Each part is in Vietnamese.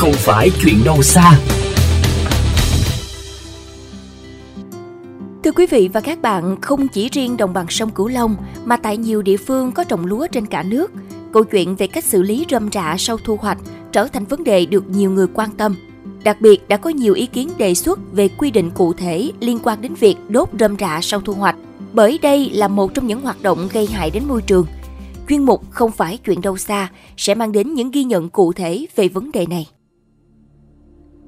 không phải chuyện đâu xa. Thưa quý vị và các bạn, không chỉ riêng đồng bằng sông Cửu Long mà tại nhiều địa phương có trồng lúa trên cả nước, câu chuyện về cách xử lý rơm rạ sau thu hoạch trở thành vấn đề được nhiều người quan tâm. Đặc biệt đã có nhiều ý kiến đề xuất về quy định cụ thể liên quan đến việc đốt rơm rạ sau thu hoạch, bởi đây là một trong những hoạt động gây hại đến môi trường. Chuyên mục không phải chuyện đâu xa sẽ mang đến những ghi nhận cụ thể về vấn đề này.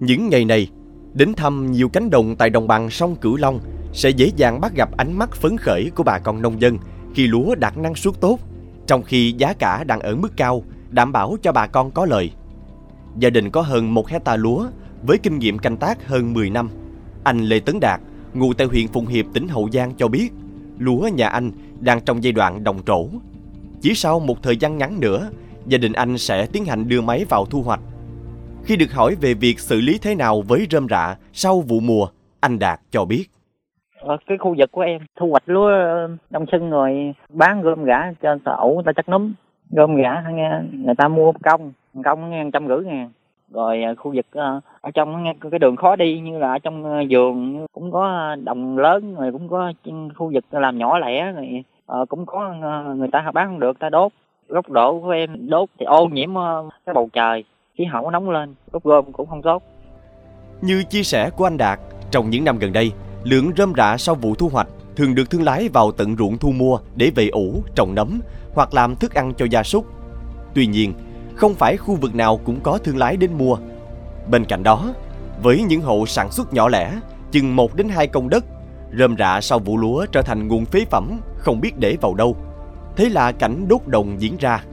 Những ngày này, đến thăm nhiều cánh đồng tại đồng bằng sông Cửu Long sẽ dễ dàng bắt gặp ánh mắt phấn khởi của bà con nông dân khi lúa đạt năng suất tốt, trong khi giá cả đang ở mức cao, đảm bảo cho bà con có lợi Gia đình có hơn một hecta lúa với kinh nghiệm canh tác hơn 10 năm. Anh Lê Tấn Đạt, ngụ tại huyện Phụng Hiệp, tỉnh Hậu Giang cho biết, lúa nhà anh đang trong giai đoạn đồng trổ. Chỉ sau một thời gian ngắn nữa, gia đình anh sẽ tiến hành đưa máy vào thu hoạch. Khi được hỏi về việc xử lý thế nào với rơm rạ sau vụ mùa, anh Đạt cho biết. Ở cái khu vực của em thu hoạch lúa ờ, đông xuân rồi bán gom gã cho ổ người ta chắc núm gom gã nghe người ta mua công công nghe trăm rưỡi ngàn. Rồi ờ, khu vực ờ, ở trong cái đường khó đi như là ở trong vườn cũng có đồng lớn rồi cũng có khu vực làm nhỏ lẻ rồi cũng có người ta bán không được ta đốt. Góc độ của em đốt thì ô nhiễm cái bầu trời khí hậu nóng lên đốt gôm cũng không tốt như chia sẻ của anh Đạt trong những năm gần đây lượng rơm rạ sau vụ thu hoạch thường được thương lái vào tận ruộng thu mua để về ủ, trồng nấm hoặc làm thức ăn cho gia súc. Tuy nhiên, không phải khu vực nào cũng có thương lái đến mua. Bên cạnh đó, với những hộ sản xuất nhỏ lẻ, chừng 1 đến 2 công đất, rơm rạ sau vụ lúa trở thành nguồn phế phẩm không biết để vào đâu. Thế là cảnh đốt đồng diễn ra.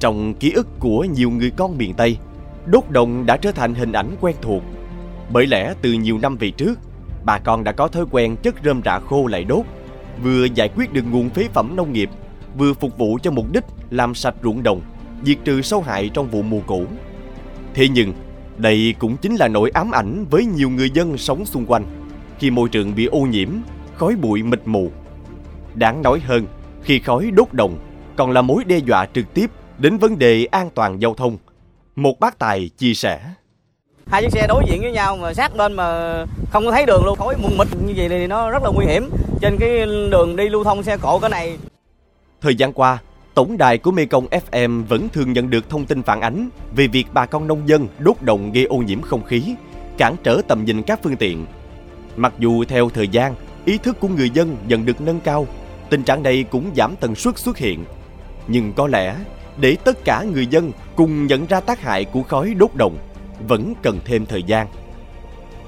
Trong ký ức của nhiều người con miền Tây, đốt đồng đã trở thành hình ảnh quen thuộc. Bởi lẽ từ nhiều năm về trước, bà con đã có thói quen chất rơm rạ khô lại đốt, vừa giải quyết được nguồn phế phẩm nông nghiệp, vừa phục vụ cho mục đích làm sạch ruộng đồng, diệt trừ sâu hại trong vụ mùa cũ. Thế nhưng, đây cũng chính là nỗi ám ảnh với nhiều người dân sống xung quanh khi môi trường bị ô nhiễm, khói bụi mịt mù. Đáng nói hơn, khi khói đốt đồng còn là mối đe dọa trực tiếp đến vấn đề an toàn giao thông. Một bác tài chia sẻ hai chiếc xe đối diện với nhau mà sát bên mà không có thấy đường luôn khói mù mịt như vậy thì nó rất là nguy hiểm trên cái đường đi lưu thông xe cộ cái này thời gian qua tổng đài của Mekong FM vẫn thường nhận được thông tin phản ánh về việc bà con nông dân đốt đồng gây ô nhiễm không khí, cản trở tầm nhìn các phương tiện. Mặc dù theo thời gian, ý thức của người dân dần được nâng cao, tình trạng này cũng giảm tần suất xuất hiện. Nhưng có lẽ, để tất cả người dân cùng nhận ra tác hại của khói đốt đồng, vẫn cần thêm thời gian.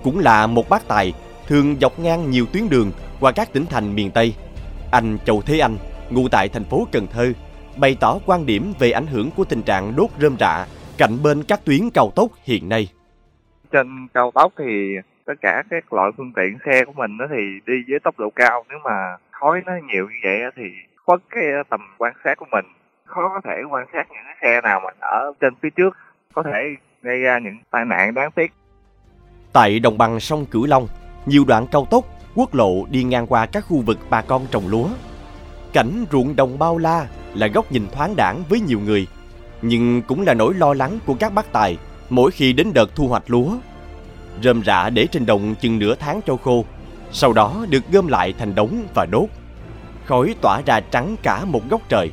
Cũng là một bác tài thường dọc ngang nhiều tuyến đường qua các tỉnh thành miền Tây. Anh Châu Thế Anh, ngụ tại thành phố Cần Thơ, bày tỏ quan điểm về ảnh hưởng của tình trạng đốt rơm rạ cạnh bên các tuyến cao tốc hiện nay. Trên cao tốc thì tất cả các loại phương tiện xe của mình nó thì đi với tốc độ cao nếu mà khói nó nhiều như vậy thì khuất cái tầm quan sát của mình khó có thể quan sát những cái xe nào mà ở trên phía trước có thể gây ra những tai nạn đáng tiếc. Tại đồng bằng sông Cửu Long, nhiều đoạn cao tốc, quốc lộ đi ngang qua các khu vực bà con trồng lúa. Cảnh ruộng đồng bao la là góc nhìn thoáng đẳng với nhiều người, nhưng cũng là nỗi lo lắng của các bác tài mỗi khi đến đợt thu hoạch lúa. Rơm rạ để trên đồng chừng nửa tháng cho khô, sau đó được gom lại thành đống và đốt. Khói tỏa ra trắng cả một góc trời,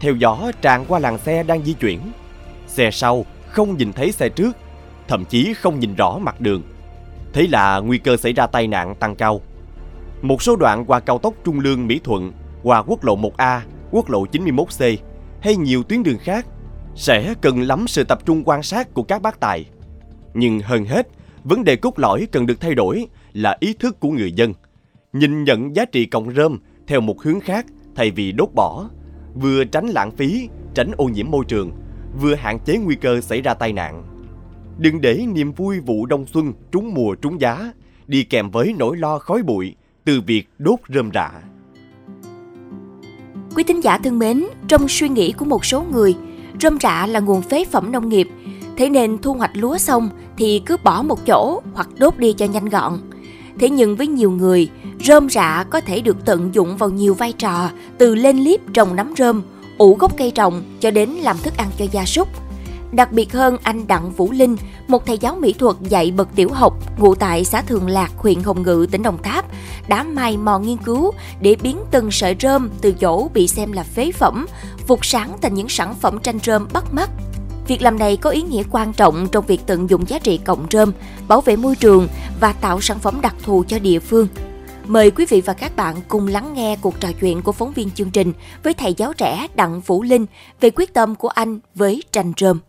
theo gió tràn qua làng xe đang di chuyển. Xe sau không nhìn thấy xe trước, thậm chí không nhìn rõ mặt đường. Thế là nguy cơ xảy ra tai nạn tăng cao. Một số đoạn qua cao tốc Trung Lương Mỹ Thuận, qua quốc lộ 1A, quốc lộ 91C hay nhiều tuyến đường khác sẽ cần lắm sự tập trung quan sát của các bác tài. Nhưng hơn hết, vấn đề cốt lõi cần được thay đổi là ý thức của người dân. Nhìn nhận giá trị cộng rơm theo một hướng khác thay vì đốt bỏ, vừa tránh lãng phí, tránh ô nhiễm môi trường – vừa hạn chế nguy cơ xảy ra tai nạn. Đừng để niềm vui vụ đông xuân trúng mùa trúng giá đi kèm với nỗi lo khói bụi từ việc đốt rơm rạ. Quý thính giả thân mến, trong suy nghĩ của một số người, rơm rạ là nguồn phế phẩm nông nghiệp, thế nên thu hoạch lúa xong thì cứ bỏ một chỗ hoặc đốt đi cho nhanh gọn. Thế nhưng với nhiều người, rơm rạ có thể được tận dụng vào nhiều vai trò, từ lên liếp trồng nấm rơm, ủ gốc cây trồng cho đến làm thức ăn cho gia súc. Đặc biệt hơn, anh Đặng Vũ Linh, một thầy giáo mỹ thuật dạy bậc tiểu học ngụ tại xã Thường Lạc, huyện Hồng Ngự, tỉnh Đồng Tháp, đã mày mò nghiên cứu để biến từng sợi rơm từ chỗ bị xem là phế phẩm, phục sáng thành những sản phẩm tranh rơm bắt mắt. Việc làm này có ý nghĩa quan trọng trong việc tận dụng giá trị cộng rơm, bảo vệ môi trường và tạo sản phẩm đặc thù cho địa phương. Mời quý vị và các bạn cùng lắng nghe cuộc trò chuyện của phóng viên chương trình với thầy giáo trẻ Đặng Vũ Linh về quyết tâm của anh với tranh rơm.